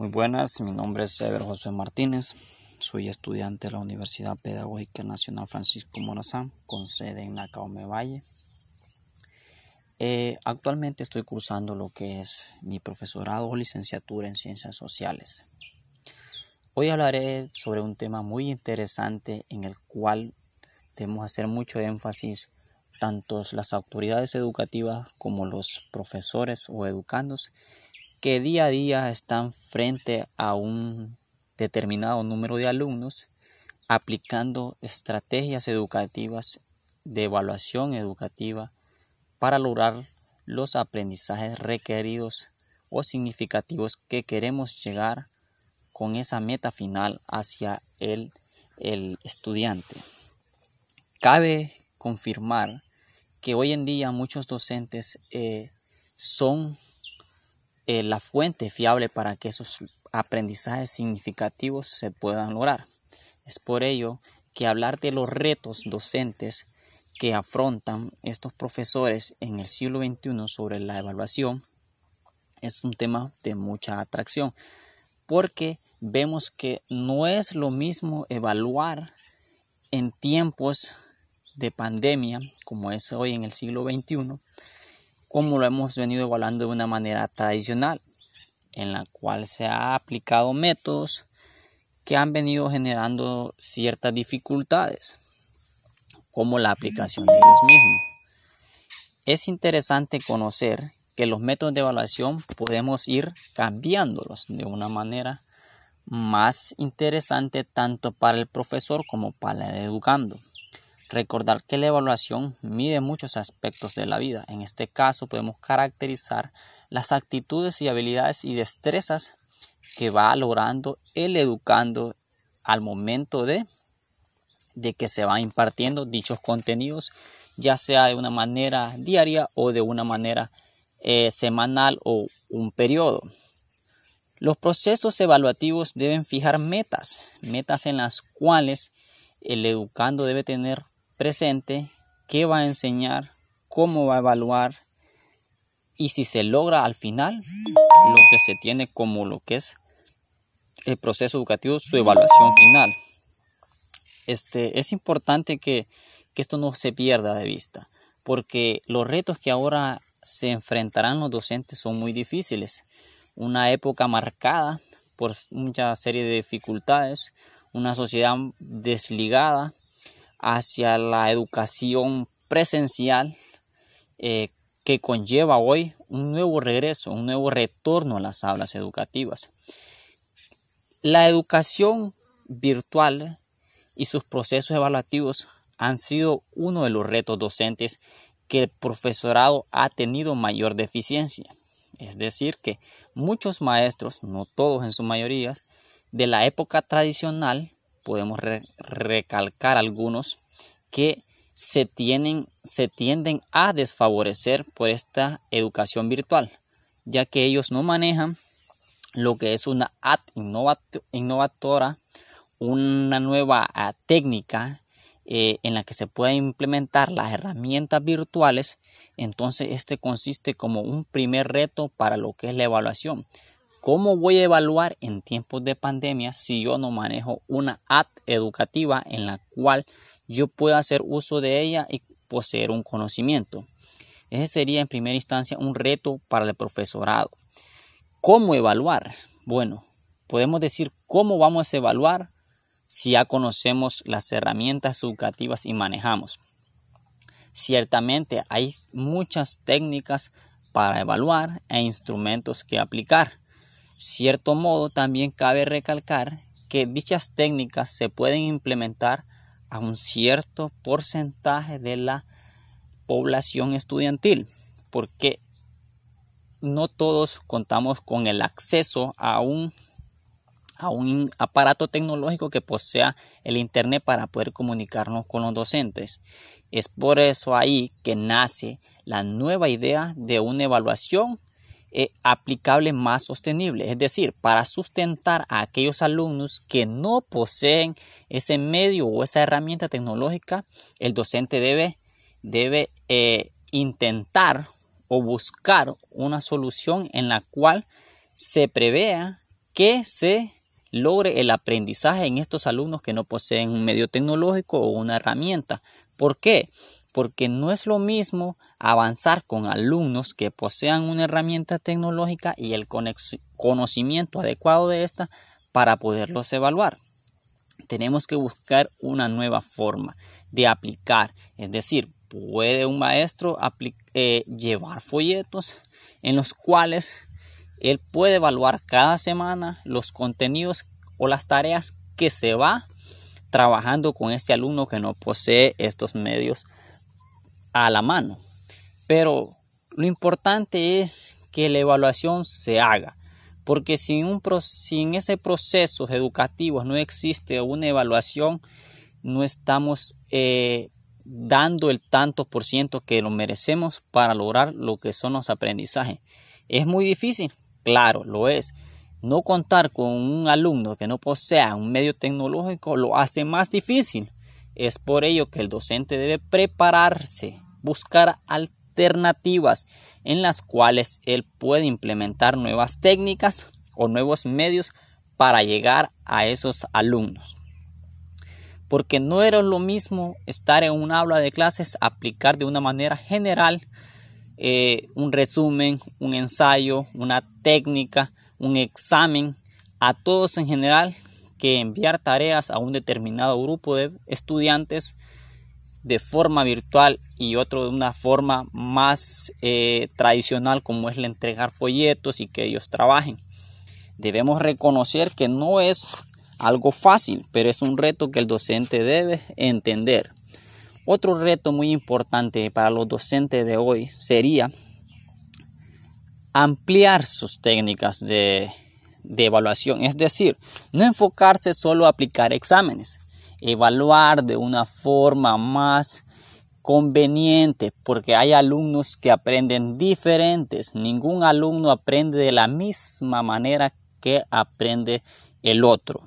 Muy buenas, mi nombre es Ever José Martínez, soy estudiante de la Universidad Pedagógica Nacional Francisco Morazán, con sede en Nacaome Valle. Eh, actualmente estoy cursando lo que es mi profesorado o licenciatura en Ciencias Sociales. Hoy hablaré sobre un tema muy interesante en el cual debemos hacer mucho énfasis tanto las autoridades educativas como los profesores o educandos que día a día están frente a un determinado número de alumnos aplicando estrategias educativas de evaluación educativa para lograr los aprendizajes requeridos o significativos que queremos llegar con esa meta final hacia el, el estudiante. Cabe confirmar que hoy en día muchos docentes eh, son eh, la fuente fiable para que esos aprendizajes significativos se puedan lograr. Es por ello que hablar de los retos docentes que afrontan estos profesores en el siglo XXI sobre la evaluación es un tema de mucha atracción porque vemos que no es lo mismo evaluar en tiempos de pandemia como es hoy en el siglo XXI como lo hemos venido evaluando de una manera tradicional, en la cual se ha aplicado métodos que han venido generando ciertas dificultades, como la aplicación de ellos mismos. Es interesante conocer que los métodos de evaluación podemos ir cambiándolos de una manera más interesante tanto para el profesor como para el educando. Recordar que la evaluación mide muchos aspectos de la vida. En este caso podemos caracterizar las actitudes y habilidades y destrezas que va logrando el educando al momento de, de que se van impartiendo dichos contenidos, ya sea de una manera diaria o de una manera eh, semanal o un periodo. Los procesos evaluativos deben fijar metas, metas en las cuales el educando debe tener presente, qué va a enseñar, cómo va a evaluar y si se logra al final lo que se tiene como lo que es el proceso educativo, su evaluación final. Este, es importante que, que esto no se pierda de vista, porque los retos que ahora se enfrentarán los docentes son muy difíciles. Una época marcada por mucha serie de dificultades, una sociedad desligada hacia la educación presencial eh, que conlleva hoy un nuevo regreso, un nuevo retorno a las aulas educativas. La educación virtual y sus procesos evaluativos han sido uno de los retos docentes que el profesorado ha tenido mayor deficiencia. Es decir, que muchos maestros, no todos en su mayoría, de la época tradicional podemos recalcar algunos que se, tienen, se tienden a desfavorecer por esta educación virtual, ya que ellos no manejan lo que es una ad innovatora, una nueva ah, técnica eh, en la que se puede implementar las herramientas virtuales, entonces este consiste como un primer reto para lo que es la evaluación. ¿Cómo voy a evaluar en tiempos de pandemia si yo no manejo una app educativa en la cual yo pueda hacer uso de ella y poseer un conocimiento? Ese sería en primera instancia un reto para el profesorado. ¿Cómo evaluar? Bueno, podemos decir cómo vamos a evaluar si ya conocemos las herramientas educativas y manejamos. Ciertamente hay muchas técnicas para evaluar e instrumentos que aplicar. Cierto modo, también cabe recalcar que dichas técnicas se pueden implementar a un cierto porcentaje de la población estudiantil, porque no todos contamos con el acceso a un, a un aparato tecnológico que posea el Internet para poder comunicarnos con los docentes. Es por eso ahí que nace la nueva idea de una evaluación eh, aplicable más sostenible, es decir, para sustentar a aquellos alumnos que no poseen ese medio o esa herramienta tecnológica, el docente debe, debe eh, intentar o buscar una solución en la cual se prevea que se logre el aprendizaje en estos alumnos que no poseen un medio tecnológico o una herramienta. ¿Por qué? Porque no es lo mismo avanzar con alumnos que posean una herramienta tecnológica y el conocimiento adecuado de esta para poderlos evaluar. Tenemos que buscar una nueva forma de aplicar, es decir, puede un maestro eh, llevar folletos en los cuales él puede evaluar cada semana los contenidos o las tareas que se va trabajando con este alumno que no posee estos medios a la mano. Pero lo importante es que la evaluación se haga, porque si, un, ese proceso educativo no existe una evaluación, no estamos eh, dando el tanto por ciento que lo merecemos para lograr lo que son los aprendizajes. Es muy difícil, claro, lo es. No contar con un alumno que no posea un medio tecnológico lo hace más difícil. Es por ello que el docente debe prepararse, buscar alternativas en las cuales él puede implementar nuevas técnicas o nuevos medios para llegar a esos alumnos. Porque no era lo mismo estar en un aula de clases, aplicar de una manera general eh, un resumen, un ensayo, una técnica, un examen a todos en general que enviar tareas a un determinado grupo de estudiantes de forma virtual y otro de una forma más eh, tradicional como es la entregar folletos y que ellos trabajen. Debemos reconocer que no es algo fácil, pero es un reto que el docente debe entender. Otro reto muy importante para los docentes de hoy sería ampliar sus técnicas de, evaluación, es decir, no enfocarse solo a aplicar exámenes, evaluar de una forma más conveniente porque hay alumnos que aprenden diferentes. Ningún alumno aprende de la misma manera que aprende el otro.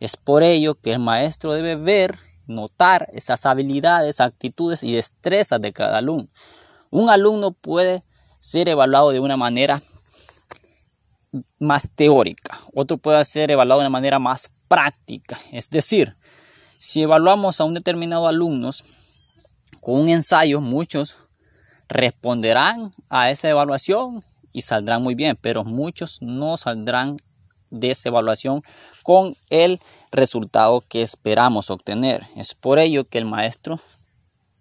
Es por ello que el maestro debe ver, notar esas habilidades, actitudes y destrezas de cada alumno. Un alumno puede ser evaluado de una manera más teórica, otro puede ser evaluado de una manera más práctica. Es decir, si evaluamos a un determinado alumno con un ensayo, muchos responderán a esa evaluación y saldrán muy bien, pero muchos no saldrán de esa evaluación con el resultado que esperamos obtener. Es por ello que el maestro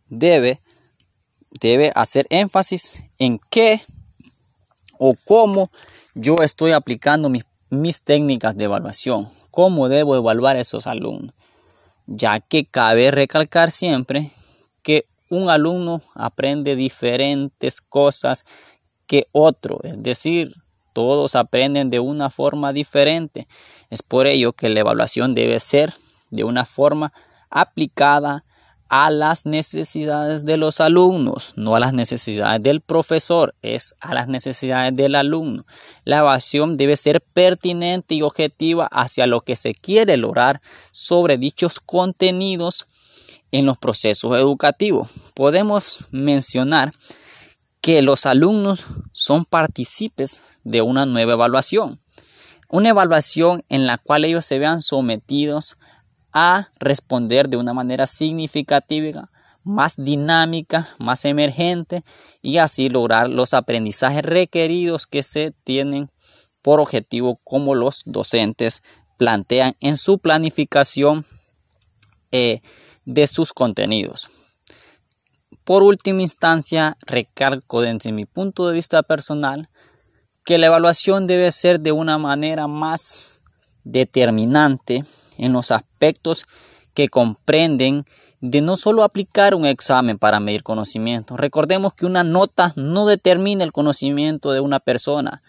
debe, debe hacer énfasis en qué o cómo yo estoy aplicando mis, técnicas de evaluación, cómo debo evaluar a esos alumnos, ya que cabe recalcar siempre que un alumno aprende diferentes cosas que otro, es decir, todos aprenden de una forma diferente. Es por ello que la evaluación debe ser de una forma aplicada a las necesidades de los alumnos, no a las necesidades del profesor, es a las necesidades del alumno. La evaluación debe ser pertinente y objetiva hacia lo que se quiere lograr sobre dichos contenidos en los procesos educativos. Podemos mencionar que los alumnos son partícipes de una nueva evaluación. Una evaluación en la cual ellos se vean sometidos a responder de una manera significativa, más dinámica, más emergente y así lograr los aprendizajes requeridos que se tienen por objetivo como los docentes plantean en su planificación eh, de sus contenidos. Por última instancia, recalco desde mi punto de vista personal que la evaluación debe ser de una manera más determinante en los aspectos que comprenden de no solo aplicar un examen para medir conocimiento. Recordemos que una nota no determina el conocimiento de una persona.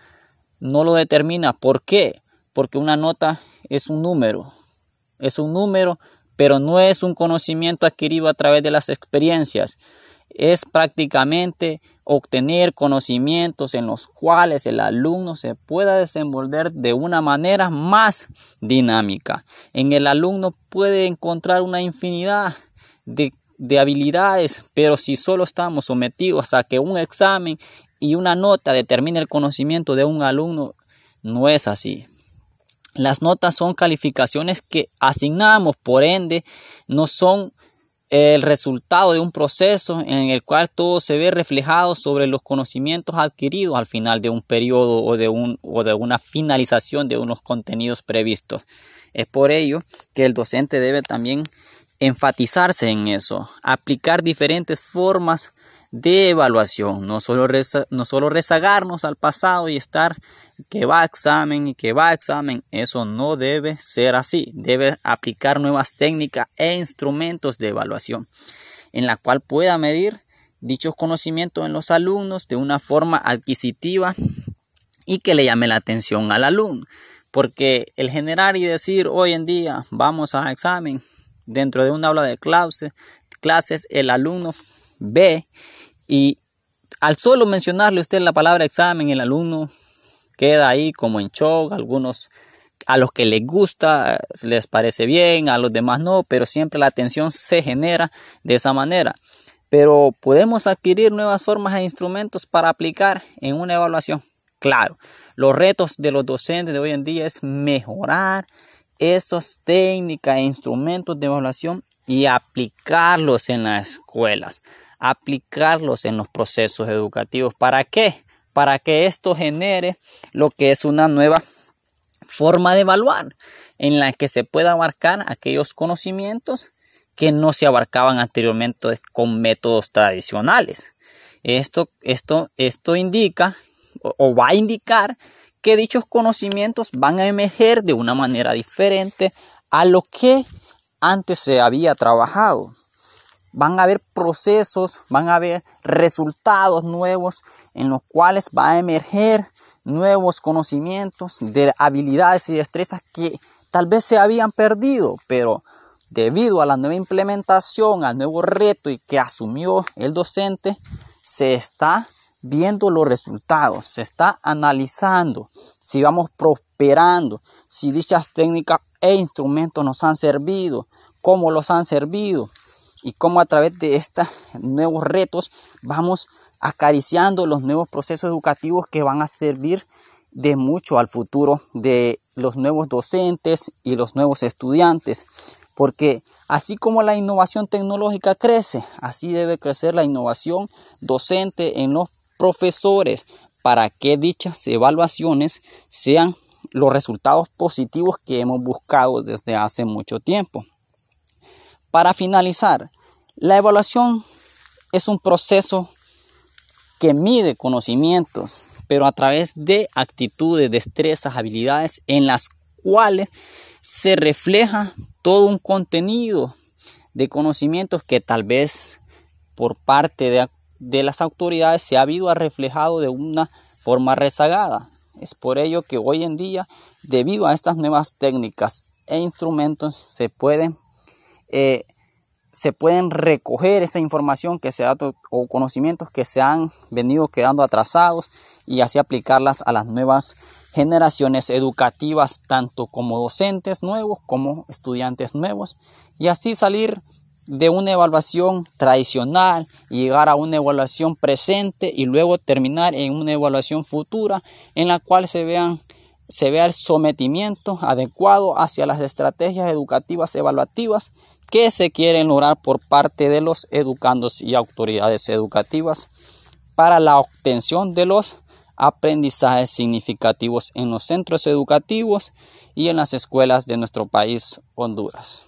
No lo determina. ¿Por qué? Porque una nota es un número. Es un número, pero no es un conocimiento adquirido a través de las experiencias es prácticamente obtener conocimientos en los cuales el alumno se pueda desenvolver de una manera más dinámica. En el alumno puede encontrar una infinidad de, habilidades, pero si solo estamos sometidos a que un examen y una nota determine el conocimiento de un alumno, no es así. Las notas son calificaciones que asignamos, por ende, no son el resultado de un proceso en el cual todo se ve reflejado sobre los conocimientos adquiridos al final de un periodo o de, un, o de una finalización de unos contenidos previstos. Es por ello que el docente debe también enfatizarse en eso, aplicar diferentes formas de evaluación, no solo, no solo rezagarnos al pasado y estar que va a examen y que va a examen, eso no debe ser así, debe aplicar nuevas técnicas e instrumentos de evaluación en la cual pueda medir dichos conocimientos en los alumnos de una forma adquisitiva y que le llame la atención al alumno. Porque el generar y decir hoy en día vamos a examen dentro de una aula de clases, clases el alumno ve y al solo mencionarle usted la palabra examen, el alumno queda ahí como en shock, algunos a los que les gusta les parece bien, a los demás no, pero siempre la atención se genera de esa manera. Pero podemos adquirir nuevas formas e instrumentos para aplicar en una evaluación. Claro, los retos de los docentes de hoy en día es mejorar estas técnicas e instrumentos de evaluación y aplicarlos en las escuelas aplicarlos en los procesos educativos. ¿Para qué? Para que esto genere lo que es una nueva forma de evaluar en la que se pueda abarcar aquellos conocimientos que no se abarcaban anteriormente con métodos tradicionales. Esto, esto, esto indica o va a indicar que dichos conocimientos van a emerger de una manera diferente a lo que antes se había trabajado van a haber procesos, van a haber resultados nuevos en los cuales va a emerger nuevos conocimientos de habilidades y destrezas que tal vez se habían perdido, pero debido a la nueva implementación, al nuevo reto y que asumió el docente, se está viendo los resultados, se está analizando si vamos prosperando, si dichas técnicas e instrumentos nos han servido, cómo los han servido, y cómo a través de estos nuevos retos vamos acariciando los nuevos procesos educativos que van a servir de mucho al futuro de los nuevos docentes y los nuevos estudiantes. Porque así como la innovación tecnológica crece, así debe crecer la innovación docente en los profesores para que dichas evaluaciones sean los resultados positivos que hemos buscado desde hace mucho tiempo. Para finalizar, la evaluación es un proceso que mide conocimientos, pero a través de actitudes, destrezas, habilidades en las cuales se refleja todo un contenido de conocimientos que tal vez por parte de, las autoridades se ha habido reflejado de una forma rezagada. Es por ello que hoy en día, debido a estas nuevas técnicas e instrumentos, se pueden eh, se pueden recoger esa información que se ha o conocimientos que se han venido quedando atrasados y así aplicarlas a las nuevas generaciones educativas, tanto como docentes nuevos como estudiantes nuevos, y así salir de una evaluación tradicional y llegar a una evaluación presente y luego terminar en una evaluación futura en la cual se vean se vea el sometimiento adecuado hacia las estrategias educativas evaluativas que se quieren lograr por parte de los educandos y autoridades educativas para la obtención de los aprendizajes significativos en los centros educativos y en las escuelas de nuestro país Honduras.